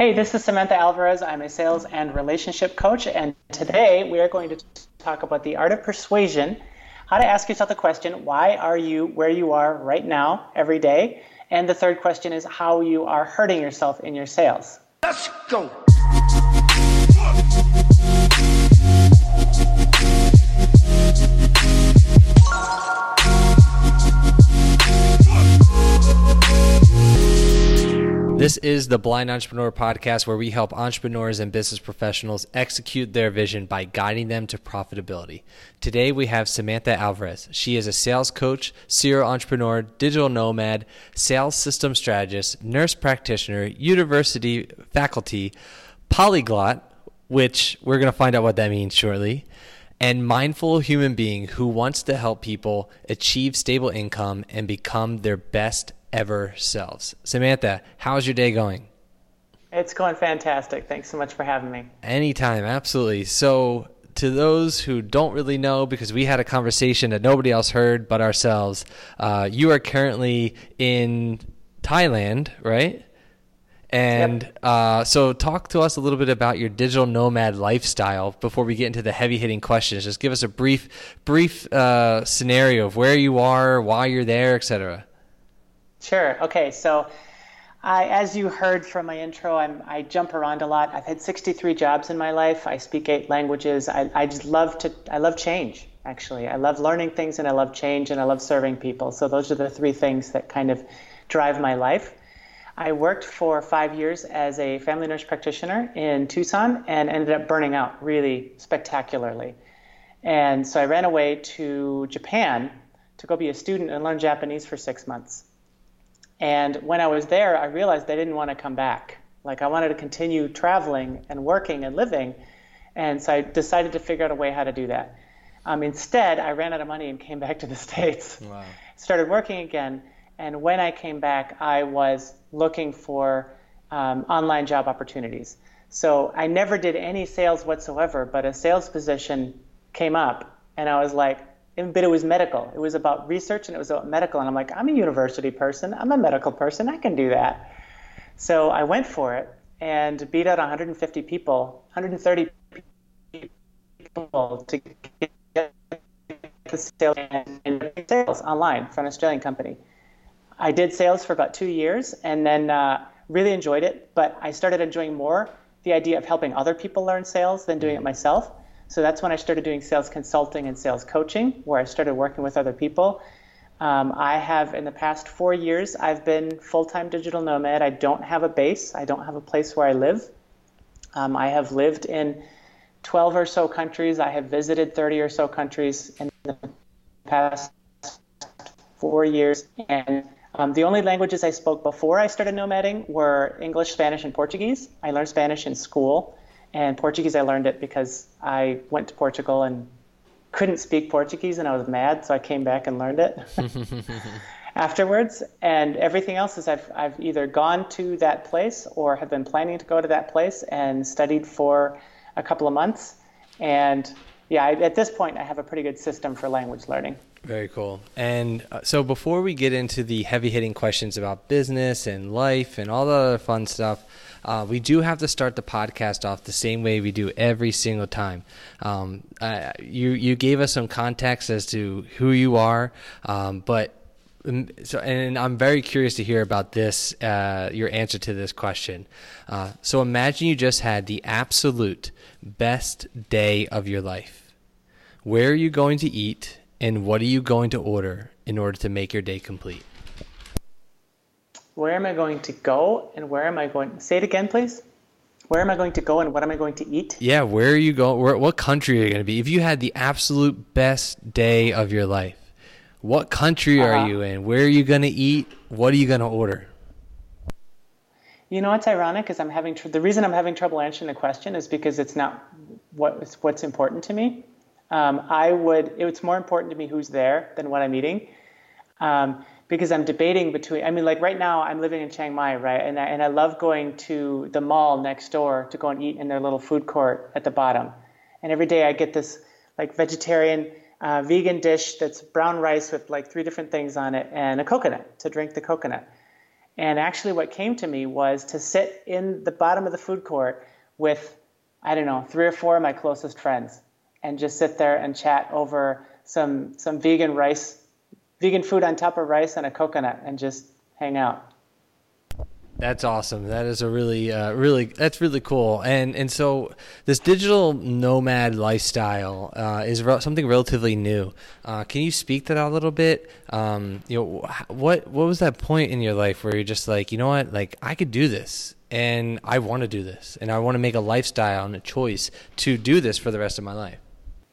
Hey, this is Samantha Alvarez. I'm a sales and relationship coach, and today we are going to talk about the art of persuasion, how to ask yourself the question, why are you where you are right now every day? And the third question is how you are hurting yourself in your sales. Let's go. This is the Blind Entrepreneur Podcast, where we help entrepreneurs and business professionals execute their vision by guiding them to profitability. Today, we have Samantha Alvarez. She is a sales coach, serial entrepreneur, digital nomad, sales system strategist, nurse practitioner, university faculty, polyglot, which we're going to find out what that means shortly, and mindful human being who wants to help people achieve stable income and become their best ever selves. Samantha, how's your day going? It's going fantastic. Thanks so much for having me. Anytime, absolutely. So, to those who don't really know, because we had a conversation that nobody else heard but ourselves, uh, you are currently in Thailand, right? And Yep. uh, so, talk to us a little bit about your digital nomad lifestyle before we get into the heavy hitting questions. Just give us a brief, brief uh, scenario of where you are, why you're there, etc. Sure. Okay. So, I, as you heard from my intro, I'm, I jump around a lot. I've had 63 jobs in my life. I speak eight languages. I, I just love to. I love change. Actually, I love learning things, and I love change, and I love serving people. So those are the three things that kind of drive my life. I worked for five years as a family nurse practitioner in Tucson, and ended up burning out really spectacularly. And so I ran away to Japan to go be a student and learn Japanese for six months. And when I was there, I realized I didn't want to come back. Like I wanted to continue traveling and working and living. And so I decided to figure out a way how to do that. Um, instead, I ran out of money and came back to the States. Wow. Started working again. And when I came back, I was looking for um, online job opportunities. So I never did any sales whatsoever, but a sales position came up. And I was like, but it was medical. It was about research and it was about medical. And I'm like, I'm a university person. I'm a medical person. I can do that. So I went for it and beat out 150 people, 130 people to get the sales and sales online for an Australian company. I did sales for about two years and then uh, really enjoyed it. But I started enjoying more the idea of helping other people learn sales than doing it myself. So that's when I started doing sales consulting and sales coaching, where I started working with other people. Um, I have, in the past four years, I've been full time digital nomad. I don't have a base, I don't have a place where I live. Um, I have lived in 12 or so countries. I have visited 30 or so countries in the past four years. And um, the only languages I spoke before I started nomading were English, Spanish, and Portuguese. I learned Spanish in school. And Portuguese, I learned it because I went to Portugal and couldn't speak Portuguese and I was mad, so I came back and learned it afterwards. And everything else is I've, I've either gone to that place or have been planning to go to that place and studied for a couple of months. And yeah, I, at this point, I have a pretty good system for language learning. Very cool. And uh, so before we get into the heavy hitting questions about business and life and all the other fun stuff, uh, we do have to start the podcast off the same way we do every single time. Um, uh, you you gave us some context as to who you are, um, but so and I'm very curious to hear about this. Uh, your answer to this question. Uh, so imagine you just had the absolute best day of your life. Where are you going to eat? And what are you going to order in order to make your day complete? Where am I going to go and where am I going? Say it again, please. Where am I going to go and what am I going to eat? Yeah, where are you going? Where, what country are you going to be? If you had the absolute best day of your life, what country Uh-huh. are you in? Where are you going to eat? What are you going to order? You know what's ironic is I'm having tr- the reason I'm having trouble answering the question is because it's not what what's important to me. Um, I would it's more important to me who's there than what I'm eating, um, because I'm debating between. I mean, like right now I'm living in Chiang Mai, right, and I, and I love going to the mall next door to go and eat in their little food court at the bottom, and every day I get this like vegetarian. Uh, vegan dish that's brown rice with like three different things on it and a coconut to drink the coconut And actually, what came to me was to sit in the bottom of the food court with, I don't know, three or four of my closest friends and just sit there and chat over some, some vegan rice, vegan food on top of rice and a coconut and just hang out. That's awesome. That is a really, uh, really, that's really cool. And and so this digital nomad lifestyle uh, is re- something relatively new. Uh, can you speak to that a little bit? Um, you know, what what was that point in your life where you're just like, you know what, like I could do this, and I want to do this, and I want to make a lifestyle and a choice to do this for the rest of my life.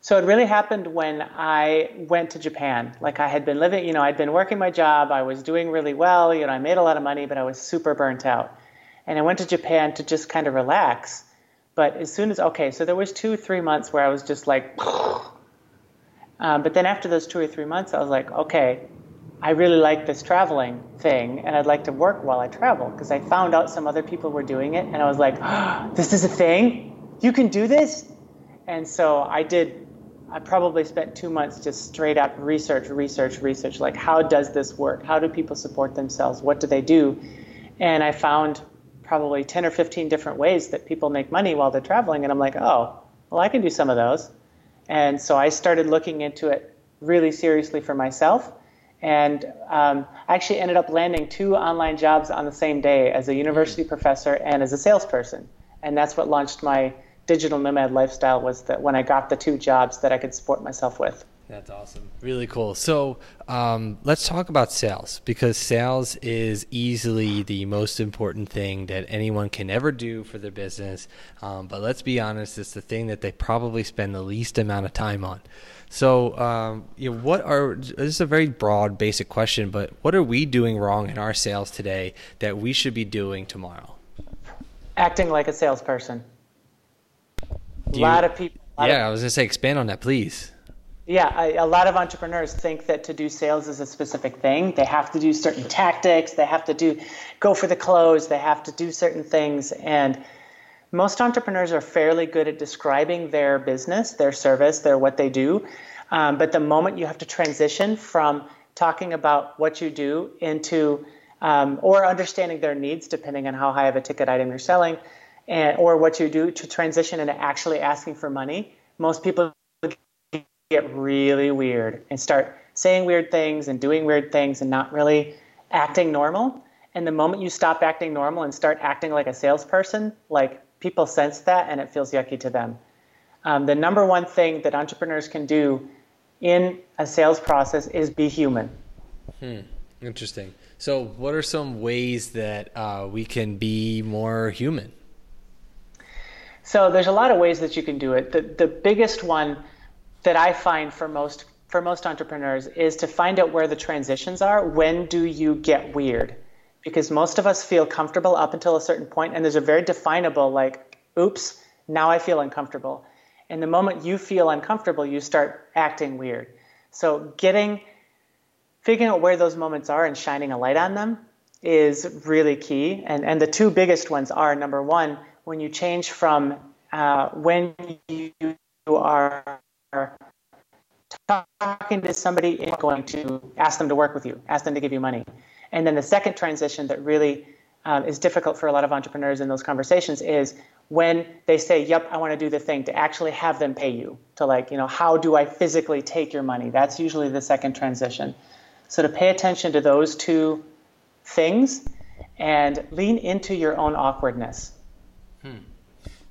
So it really happened when I went to Japan. Like I had been living, you know, I'd been working my job, I was doing really well, you know, I made a lot of money, but I was super burnt out. And I went to Japan to just kind of relax. But as soon as okay, so there was two, three months where I was just like, um, but then after those two or three months, I was like, okay, I really like this traveling thing, and I'd like to work while I travel because I found out some other people were doing it, and I was like, this is a thing. You can do this. And so I did I probably spent two months just straight up research, research, research. Like, how does this work? How do people support themselves? What do they do? And I found probably 10 or 15 different ways that people make money while they're traveling. And I'm like, oh, well, I can do some of those. And so I started looking into it really seriously for myself. And um, I actually ended up landing two online jobs on the same day as a university professor and as a salesperson. And that's what launched my digital nomad lifestyle was that when I got the two jobs that I could support myself with. That's awesome. Really cool. So um, let's talk about sales because sales is easily the most important thing that anyone can ever do for their business. Um, but let's be honest, it's the thing that they probably spend the least amount of time on. So, um, you know, what are this is a very broad, basic question, but what are we doing wrong in our sales today that we should be doing tomorrow? Acting like a salesperson. A lot of people. Lot yeah, of, I was going to say, expand on that, please. Yeah, I, a lot of entrepreneurs think that to do sales is a specific thing. They have to do certain tactics. They have to do go for the close. They have to do certain things. And most entrepreneurs are fairly good at describing their business, their service, their what they do. Um, but the moment you have to transition from talking about what you do into um, or understanding their needs, depending on how high of a ticket item you're selling, and or what you do to transition into actually asking for money, most people get really weird and start saying weird things and doing weird things and not really acting normal. And the moment you stop acting normal and start acting like a salesperson, like people sense that and it feels yucky to them. Um, the number one thing that entrepreneurs can do in a sales process is be human. Hmm. Interesting. So, what are some ways that uh, we can be more human? So there's a lot of ways that you can do it. The, the biggest one that I find for most for most entrepreneurs is to find out where the transitions are. When do you get weird? Because most of us feel comfortable up until a certain point, and there's a very definable like, oops, now I feel uncomfortable. And the moment you feel uncomfortable, you start acting weird. So getting figuring out where those moments are and shining a light on them is really key. And and the two biggest ones are number one, when you change from uh, when you are talking to somebody and going to ask them to work with you, ask them to give you money. And then the second transition that really um, is difficult for a lot of entrepreneurs in those conversations is when they say, Yep, I want to do the thing, to actually have them pay you. To like, you know, how do I physically take your money? That's usually the second transition. So to pay attention to those two things and lean into your own awkwardness. Hmm.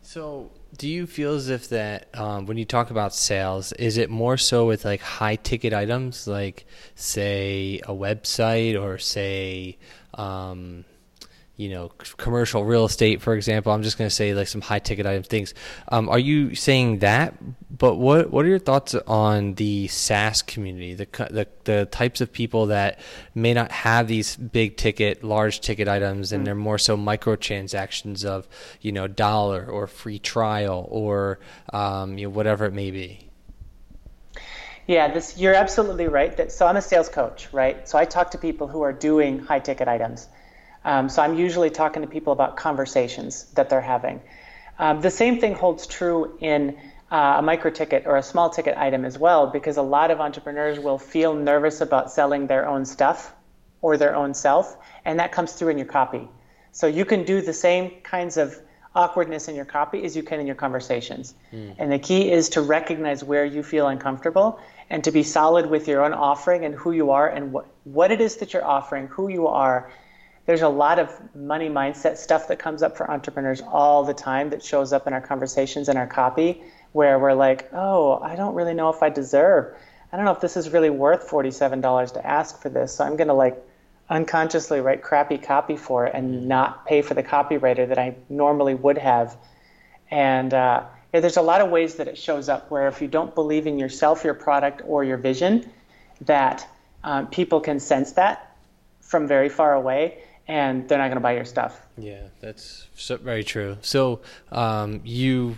So, do you feel as if that um, when you talk about sales, is it more so with like high ticket items, like say a website or say um, you know, commercial real estate, for example. I'm just going to say like some high ticket item things. Um, are you saying that? But what what are your thoughts on the SaaS community, the, the the types of people that may not have these big ticket, large ticket items, and mm they're more so microtransactions of you know dollar or free trial or um, you know whatever it may be. Yeah, this you're absolutely right. That so I'm a sales coach, right? So I talk to people who are doing high ticket items. Um, so I'm usually talking to people about conversations that they're having. Um, the same thing holds true in uh, a micro ticket or a small ticket item as well, because a lot of entrepreneurs will feel nervous about selling their own stuff or their own self, and that comes through in your copy. So you can do the same kinds of awkwardness in your copy as you can in your conversations. Mm. And the key is to recognize where you feel uncomfortable and to be solid with your own offering and who you are and what, what it is that you're offering, who you are. There's a lot of money mindset stuff that comes up for entrepreneurs all the time that shows up in our conversations and our copy where we're like, oh, I don't really know if I deserve. I don't know if this is really worth $47 to ask for this. So I'm going to like unconsciously write crappy copy for it and not pay for the copywriter that I normally would have. And uh, yeah, there's a lot of ways that it shows up where if you don't believe in yourself, your product, or your vision, that um, people can sense that from very far away and they're not going to buy your stuff. Yeah, that's very true. So um, you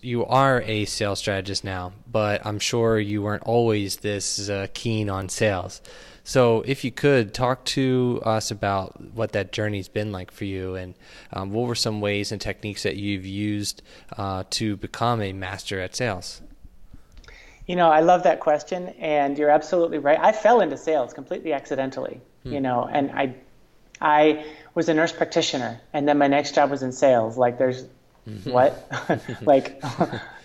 you are a sales strategist now, but I'm sure you weren't always this uh, keen on sales. So, if you could talk to us about what that journey's been like for you, and um, what were some ways and techniques that you've used uh, to become a master at sales? You know, I love that question, and you're absolutely right. I fell into sales completely accidentally. Hmm. You know, and I, I was a nurse practitioner, and then my next job was in sales. Like, there's mm-hmm. what, like,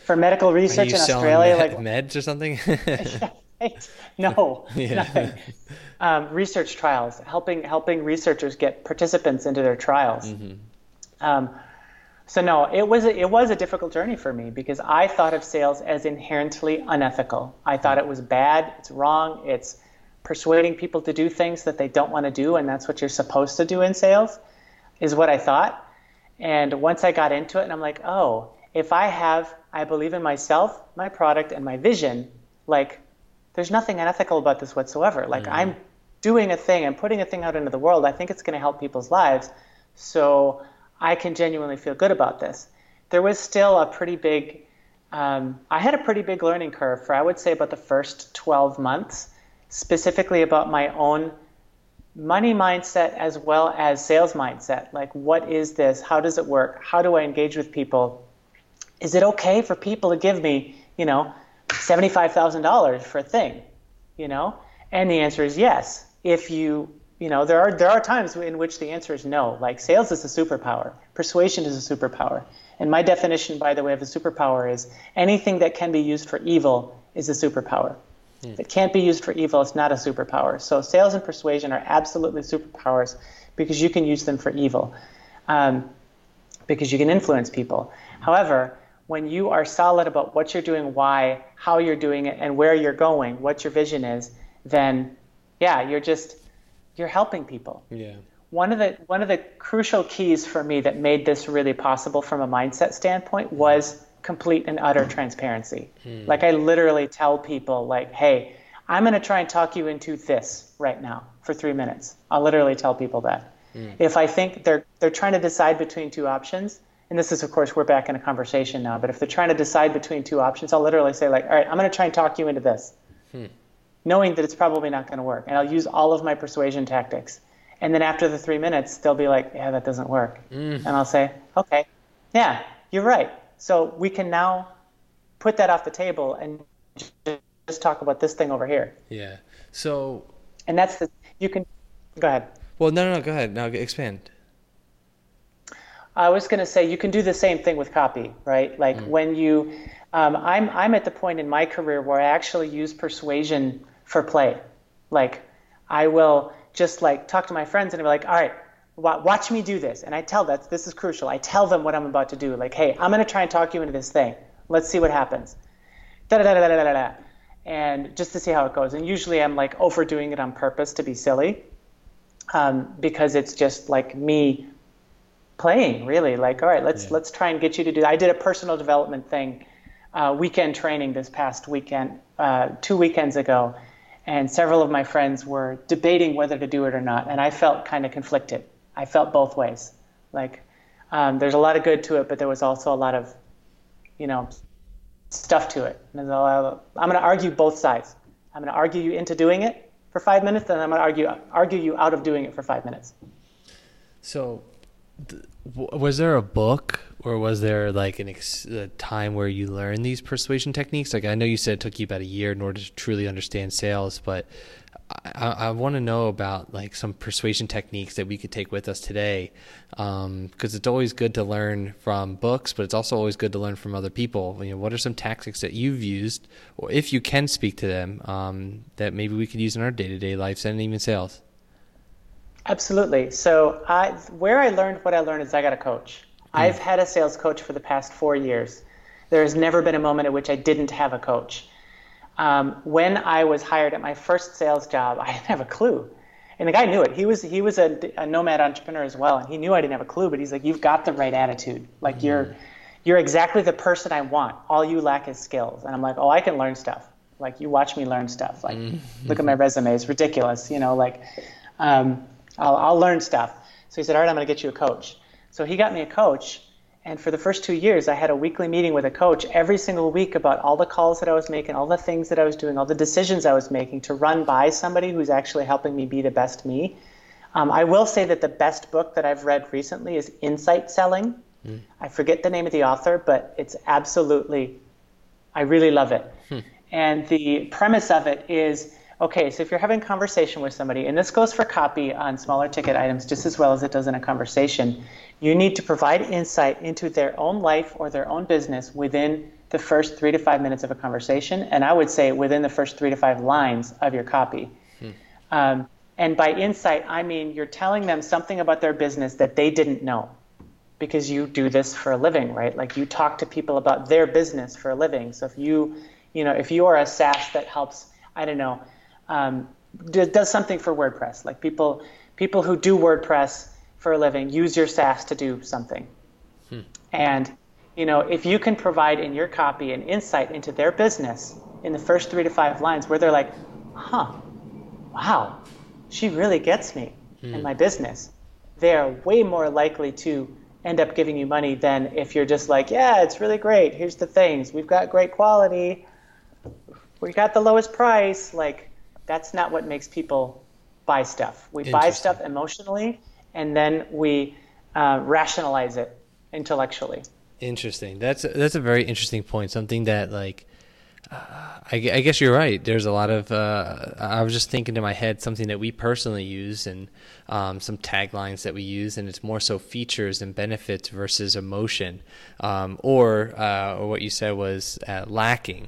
for medical research in Australia, med- like meds or something. no, yeah. nothing. Um, research trials, helping helping researchers get participants into their trials. Mm-hmm. Um, so no, it was a, it was a difficult journey for me because I thought of sales as inherently unethical. I thought it was bad, it's wrong, it's persuading people to do things that they don't want to do, and that's what you're supposed to do in sales, is what I thought. And once I got into it, and I'm like, oh, if I have, I believe in myself, my product, and my vision, like there's nothing unethical about this whatsoever. Like mm. I'm doing a thing, I'm putting a thing out into the world. I think it's going to help people's lives. So I can genuinely feel good about this. There was still a pretty big, um, I had a pretty big learning curve for I would say about the first 12 months, specifically about my own money mindset as well as sales mindset. Like, what is this? How does it work? How do I engage with people? Is it okay for people to give me, you know, $75,000 for a thing, you know? And the answer is yes. If you, you know, there are there are times in which the answer is no. Like sales is a superpower, persuasion is a superpower. And my definition, by the way, of a superpower is anything that can be used for evil is a superpower. If it can't be used for evil, it's not a superpower. So sales and persuasion are absolutely superpowers because you can use them for evil, um, because you can influence people. However, when you are solid about what you're doing, why, how you're doing it, and where you're going, what your vision is, then yeah, you're just you're helping people. Yeah. One of the one of the crucial keys for me that made this really possible from a mindset standpoint was complete and utter transparency. Hmm. Like I literally tell people like, "Hey, I'm going to try and talk you into this right now for 3 minutes." I'll literally tell people that. Hmm. If I think they're they're trying to decide between two options, and this is of course we're back in a conversation now but if they're trying to decide between two options i'll literally say like all right i'm going to try and talk you into this hmm. knowing that it's probably not going to work and i'll use all of my persuasion tactics and then after the three minutes they'll be like yeah that doesn't work mm. and i'll say okay yeah you're right so we can now put that off the table and just talk about this thing over here yeah so and that's the you can go ahead well no no no go ahead now expand I was going to say you can do the same thing with copy, right? Like mm. when you, um, I'm I'm at the point in my career where I actually use persuasion for play. Like I will just like talk to my friends and be like, all right, watch me do this, and I tell that this is crucial. I tell them what I'm about to do. Like, hey, I'm going to try and talk you into this thing. Let's see what happens. Da da da da da da da. And just to see how it goes. And usually I'm like overdoing it on purpose to be silly, um, because it's just like me playing really like all right let's yeah. let's try and get you to do that. i did a personal development thing uh, weekend training this past weekend uh, two weekends ago and several of my friends were debating whether to do it or not and i felt kind of conflicted i felt both ways. Like um, there's a lot of good to it but there was also a lot of you know stuff to it. I'm going to argue both sides. I'm going to argue you into doing it for five minutes and i'm going to argue argue you out of doing it for five minutes. So was there a book or was there like an ex- a time where you learned these persuasion techniques? Like i know you said it took you about a year in order to truly understand sales but I, I want to know about like some persuasion techniques that we could take with us today, because um, it's always good to learn from books, but it's also always good to learn from other people. You know, what are some tactics that you've used, or if you can speak to them, um, that maybe we could use in our day to day lives and even sales? Absolutely. So, I, where I learned what I learned is I got a coach. Mm. I've had a sales coach for the past four years. There has never been a moment at which I didn't have a coach. Um, when I was hired at my first sales job, I didn't have a clue. And the guy knew it. He was he was a, a nomad entrepreneur as well, and he knew I didn't have a clue. But he's like, "You've got the right attitude. Like mm-hmm. you're you're exactly the person I want. All you lack is skills." And I'm like, "Oh, I can learn stuff. Like you watch me learn stuff. Like mm-hmm. look at my resume. It's ridiculous. You know, like um, I'll I'll learn stuff." So he said, "All right, I'm going to get you a coach." So he got me a coach, and for the first two years, I had a weekly meeting with a coach every single week about all the calls that I was making, all the things that I was doing, all the decisions I was making to run by somebody who's actually helping me be the best me. Um, I will say that the best book that I've read recently is Insight Selling. Mm. I forget the name of the author, but it's absolutely, I really love it. Hmm. And the premise of it is okay, so if you're having a conversation with somebody, and this goes for copy on smaller ticket items just as well as it does in a conversation, you need to provide insight into their own life or their own business within the first three to five minutes of a conversation, and I would say within the first three to five lines of your copy. Hmm. Um, and by insight, I mean you're telling them something about their business that they didn't know because you do this for a living, right? Like you talk to people about their business for a living. So if you, you know, if you are a SaaS that helps, I don't know, um, does something for WordPress, like people, people who do WordPress for a living use your SaaS to do something. Hmm. And you know, if you can provide in your copy an insight into their business in the first three to five lines where they're like, huh, wow, she really gets me hmm. and my business, they're way more likely to end up giving you money than if you're just like, yeah, it's really great. Here's the things. We've got great quality. We got the lowest price. Like, that's not what makes people buy stuff. We buy stuff emotionally and then we uh, rationalize it intellectually. Interesting. That's that's a very interesting point. Something that like. Uh, I, I, guess you're right. There's a lot of. Uh, I was just thinking to my head something that we personally use and um, some taglines that we use, and it's more so features and benefits versus emotion, um, or uh, or what you said was uh, lacking.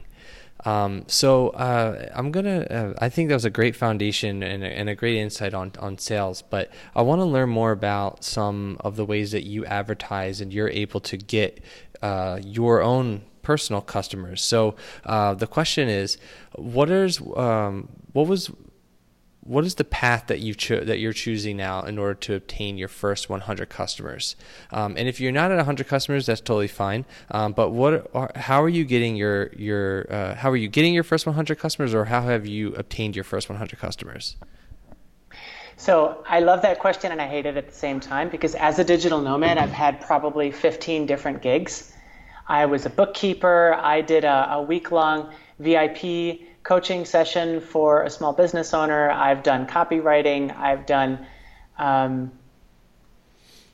Um, so uh, I'm gonna. Uh, I think that was a great foundation and a, and a great insight on on sales. But I want to learn more about some of the ways that you advertise and you're able to get uh, your own personal customers. So uh, the question is, what is um, what was what is the path that you cho- that you're choosing now in order to obtain your first 100 customers? Um, and if you're not at 100 customers, that's totally fine. Um, but what are, how are you getting your your uh, how are you getting your first 100 customers, or how have you obtained your first 100 customers? So I love that question and I hate it at the same time because as a digital nomad, I've had probably 15 different gigs. I was a bookkeeper. I did a, a week long VIP coaching session for a small business owner. I've done copywriting. I've done, um,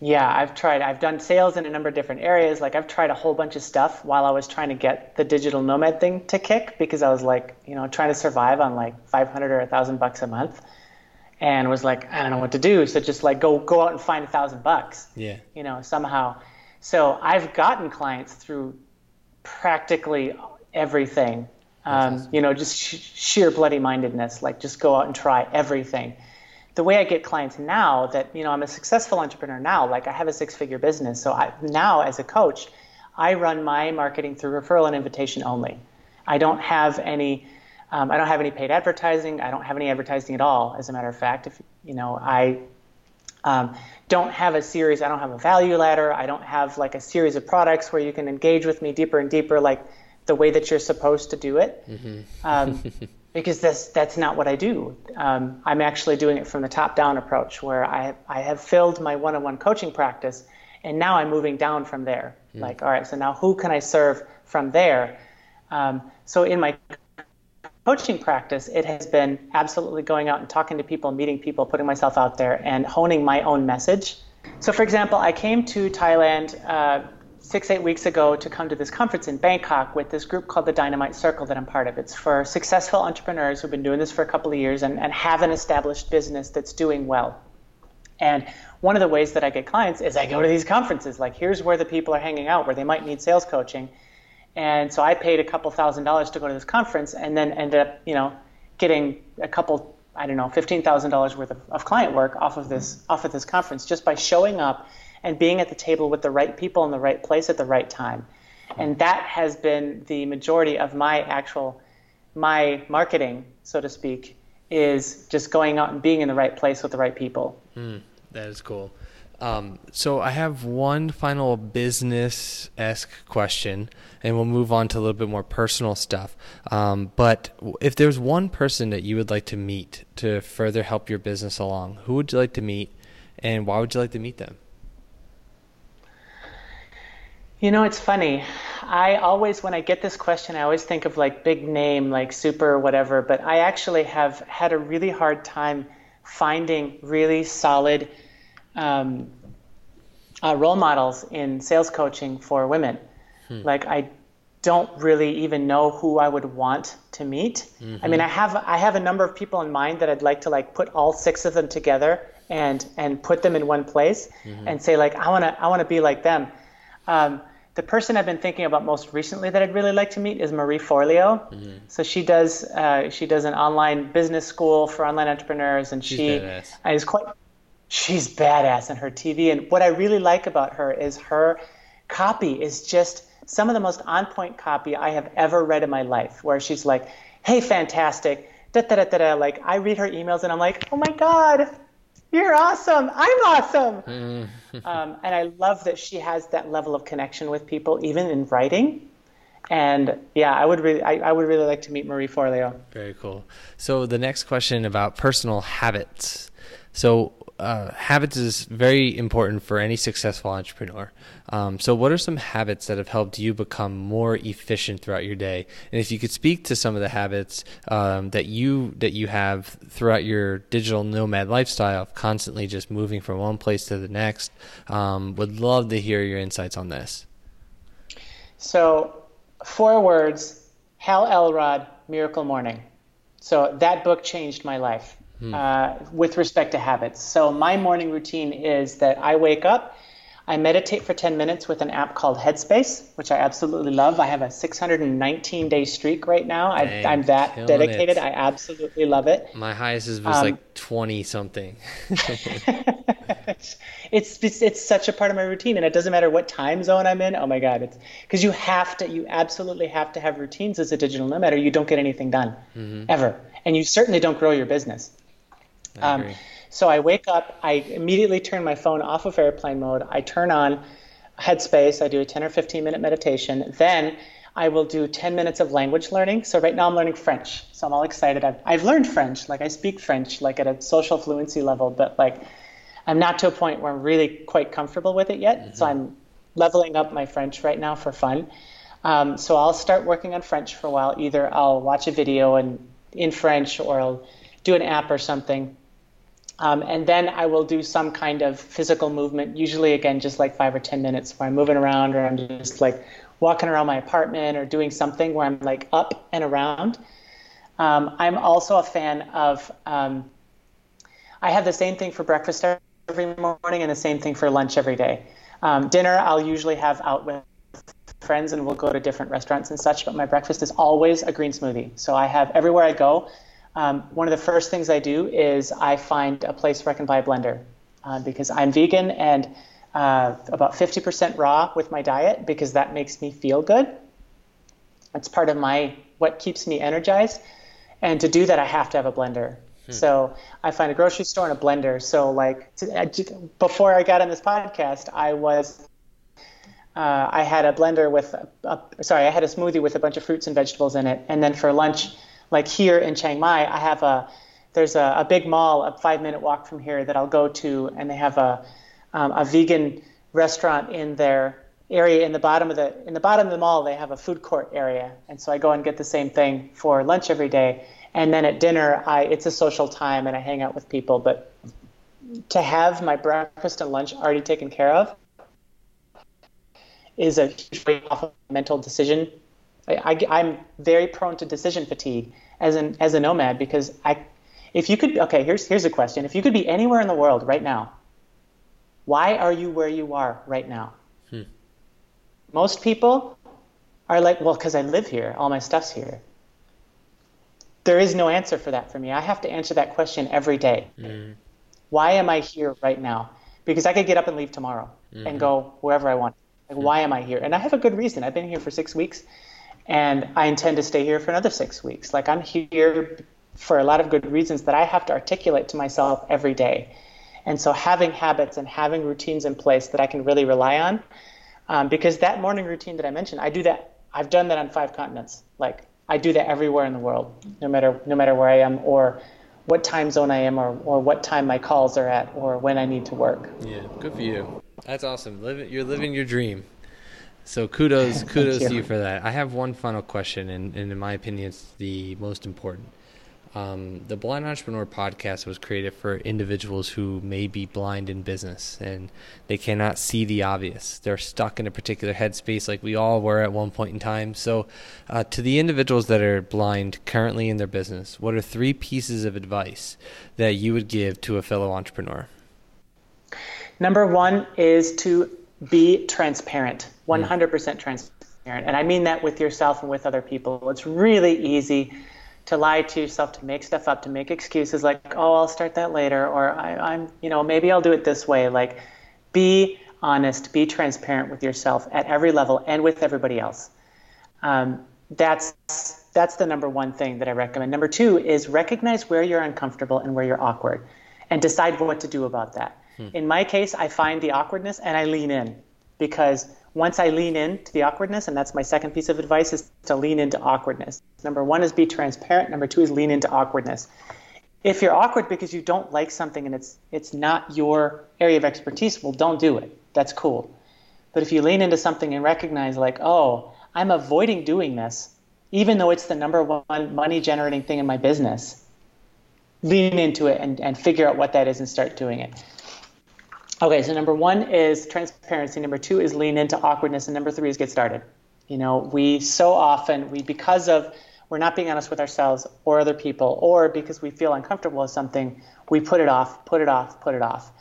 yeah, I've tried, I've done sales in a number of different areas. Like I've tried a whole bunch of stuff while I was trying to get the digital nomad thing to kick because I was like, you know, trying to survive on like 500 or a thousand bucks a month and was like, I don't know what to do. So just like go, go out and find a thousand bucks, yeah, you know, somehow. So I've gotten clients through practically everything um, awesome. You know, just sh- sheer bloody mindedness, like just go out and try everything. The way I get clients now that, you know, I'm a successful entrepreneur now, like I have a six figure business. So I, now as a coach, I run my marketing through referral and invitation only. I don't have any, um, I don't have any paid advertising. I don't have any advertising at all. As a matter of fact, if, you know, I um, don't have a series, I don't have a value ladder. I don't have like a series of products where you can engage with me deeper and deeper. Like the way that you're supposed to do it, mm-hmm. um, because that's that's not what I do. Um, I'm actually doing it from the top-down approach, where I I have filled my one-on-one coaching practice, and now I'm moving down from there. Mm. Like, all right, so now who can I serve from there? Um, so in my coaching practice, it has been absolutely going out and talking to people, meeting people, putting myself out there, and honing my own message. So, for example, I came to Thailand. Uh, six, eight weeks ago to come to this conference in Bangkok with this group called the Dynamite Circle that I'm part of. It's for successful entrepreneurs who've been doing this for a couple of years and, and have an established business that's doing well. And one of the ways that I get clients is I go to these conferences. Like, here's where the people are hanging out, where they might need sales coaching. And so I paid a couple thousand dollars to go to this conference and then ended up, you know, getting a couple, I don't know, $15,000 worth of, of client work off of this, off of this conference just by showing up and being at the table with the right people in the right place at the right time. And that has been the majority of my actual my marketing, so to speak, is just going out and being in the right place with the right people. Mm, that is cool. Um, so I have one final business esque question, and we'll move on to a little bit more personal stuff. Um, but if there's one person that you would like to meet to further help your business along, who would you like to meet, and why would you like to meet them? You know, it's funny. I always, when I get this question, I always think of like big name, like super whatever, but I actually have had a really hard time finding really solid um, uh, role models in sales coaching for women. Hmm. Like, I don't really even know who I would want to meet. Mm-hmm. I mean, I have I have a number of people in mind that I'd like to like put all six of them together and and put them in one place mm-hmm. and say like I want to I want to be like them. Um, the person I've been thinking about most recently that I'd really like to meet is Marie Forleo. Mm-hmm. So she does uh, she does an online business school for online entrepreneurs, and she's she badass. is quite she's badass in her TV. And what I really like about her is her copy is just some of the most on point copy I have ever read in my life. Where she's like, "Hey, fantastic." Da, da, da, da, da. Like I read her emails and I'm like, oh my god, you're awesome. I'm awesome. um, and I love that she has that level of connection with people, even in writing. And yeah, I would really, I, I would really like to meet Marie Forleo. Very cool. So the next question about personal habits. So uh, habits is very important for any successful entrepreneur. Um, so, what are some habits that have helped you become more efficient throughout your day? And if you could speak to some of the habits um, that you that you have throughout your digital nomad lifestyle, of constantly just moving from one place to the next, um, would love to hear your insights on this. So, four words: Hal Elrod, Miracle Morning. So that book changed my life hmm. uh, with respect to habits. So my morning routine is that I wake up, I meditate for 10 minutes with an app called Headspace, which I absolutely love. I have a 619 day streak right now. Dang, I, am that dedicated. It. I absolutely love it. My highest is was um, like 20 something. it's, it's it's such a part of my routine, and it doesn't matter what time zone I'm in. Oh my God, it's because you have to, you absolutely have to have routines as a digital nomad, or you don't get anything done mm-hmm. ever, and you certainly don't grow your business. Um, so I wake up, I immediately turn my phone off of airplane mode. I turn on Headspace. I do a 10 or 15 minute meditation. Then I will do 10 minutes of language learning. So right now I'm learning French. So I'm all excited. I've, I've learned French. Like I speak French, like at a social fluency level, but like I'm not to a point where I'm really quite comfortable with it yet. Mm-hmm. So I'm leveling up my French right now for fun. Um, so I'll start working on French for a while. Either I'll watch a video and in French or I'll do an app or something. Um, and then I will do some kind of physical movement, usually again just like five or ten minutes, where I'm moving around or I'm just like walking around my apartment or doing something where I'm like up and around. Um, I'm also a fan of. Um, I have the same thing for breakfast every morning and the same thing for lunch every day. Um, dinner I'll usually have out with friends and we'll go to different restaurants and such. But my breakfast is always a green smoothie. So I have everywhere I go um, one of the first things I do is I find a place where I can buy a blender uh, because I'm vegan and uh, about 50% raw with my diet because that makes me feel good. It's part of my what keeps me energized. And to do that, I have to have a blender. Hmm. So I find a grocery store and a blender. So like to, before I got on this podcast, I was uh, I had a blender with a, a, sorry, I had a smoothie with a bunch of fruits and vegetables in it, and then for lunch like here in Chiang Mai, I have a there's a, a big mall, a five minute walk from here that I'll go to, and they have a um, a vegan restaurant in their area in the bottom of the in the bottom of the mall. They have a food court area, and so I go and get the same thing for lunch every day. And then at dinner, I it's a social time and I hang out with people. But to have my breakfast and lunch already taken care of is a huge weight off of mental decision. I, am very prone to decision fatigue as an as a nomad because I, if you could, okay, here's here's a question: If you could be anywhere in the world right now, why are you where you are right now? Hmm. Most people are like, well, because I live here, all my stuff's here. There is no answer for that for me. I have to answer that question every day. Mm. Why am I here right now? Because I could get up and leave tomorrow mm-hmm. and go wherever I want. Like, mm-hmm. why am I here? And I have a good reason. I've been here for six weeks, and I intend to stay here for another six weeks. Like, I'm here for a lot of good reasons that I have to articulate to myself every day. And so, having habits and having routines in place that I can really rely on, um, because that morning routine that I mentioned, I do that. I've done that on five continents. Like, I do that everywhere in the world, no matter no matter where I am or what time zone I am or, or what time my calls are at or when I need to work. Yeah, good for you. That's awesome. Living, you're living your dream. So kudos, kudos you. to you for that. I have one final question, and, and in my opinion, it's the most important. Um, the Blind Entrepreneur podcast was created for individuals who may be blind in business and they cannot see the obvious. They're stuck in a particular headspace, like we all were at one point in time. So, uh, to the individuals that are blind currently in their business, what are three pieces of advice that you would give to a fellow entrepreneur? Number one is to be transparent, 100% transparent. And I mean that with yourself and with other people. It's really easy to lie to yourself, to make stuff up, to make excuses like, oh, I'll start that later, or I, am you know, maybe I'll do it this way. Like, be honest, be transparent with yourself at every level and with everybody else. Um, that's that's the number one thing that I recommend. Number two is recognize where you're uncomfortable and where you're awkward, and decide what to do about that. Hmm. In my case, I find the awkwardness and I lean in because once I lean into the awkwardness, and that's my second piece of advice, is to lean into awkwardness. Number one is be transparent. Number two is lean into awkwardness. If you're awkward because you don't like something and it's it's not your area of expertise, well, don't do it. That's cool. But if you lean into something and recognize, like, oh, I'm avoiding doing this, even though it's the number one money generating thing in my business, lean into it and, and figure out what that is and start doing it. Okay, so number one is transparency. Number two is lean into awkwardness, and number three is get started. You know, we so often we because of we're not being honest with ourselves or other people, or because we feel uncomfortable with something, we put it off, put it off, put it off.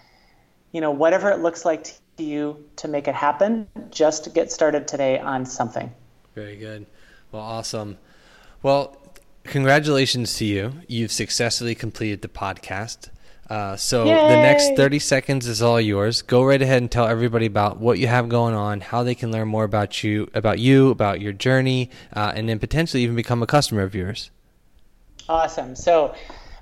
You know, whatever it looks like to you to make it happen, just get started today on something. Very good. Well, awesome. Well, congratulations to you. You've successfully completed the podcast. Uh, so Yay! the next 30 seconds is all yours. Go right ahead and tell everybody about what you have going on, how they can learn more about you, about you, about your journey, uh, and then potentially even become a customer of yours. Awesome. So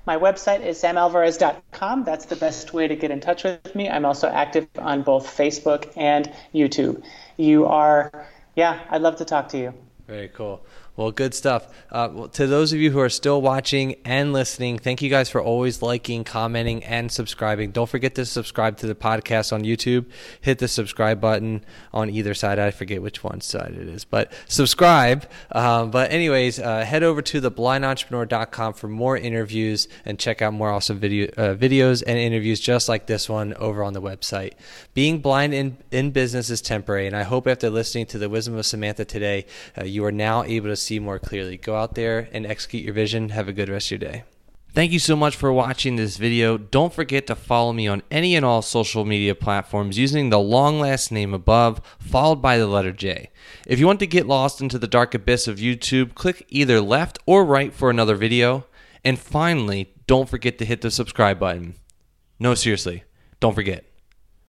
my website is samalvarez.com. That's the best way to get in touch with me. I'm also active on both Facebook and YouTube. You are, yeah, I'd love to talk to you. Very cool. Well, good stuff. Uh, well, to those of you who are still watching and listening, thank you guys for always liking, commenting, and subscribing. Don't forget to subscribe to the podcast on YouTube. Hit the subscribe button on either side. I forget which one side it is, but subscribe. Um, but, anyways, uh, head over to theblindentrepreneur.com for more interviews and check out more awesome video, uh, videos and interviews just like this one over on the website. Being blind in, in business is temporary, and I hope after listening to the wisdom of Samantha today, uh, you are now able to see more clearly. Go out there and execute your vision. Have a good rest of your day. Thank you so much for watching this video. Don't forget to follow me on any and all social media platforms using the long last name above, followed by the letter J. If you want to get lost into the dark abyss of YouTube, click either left or right for another video. And finally, don't forget to hit the subscribe button. No, seriously, don't forget.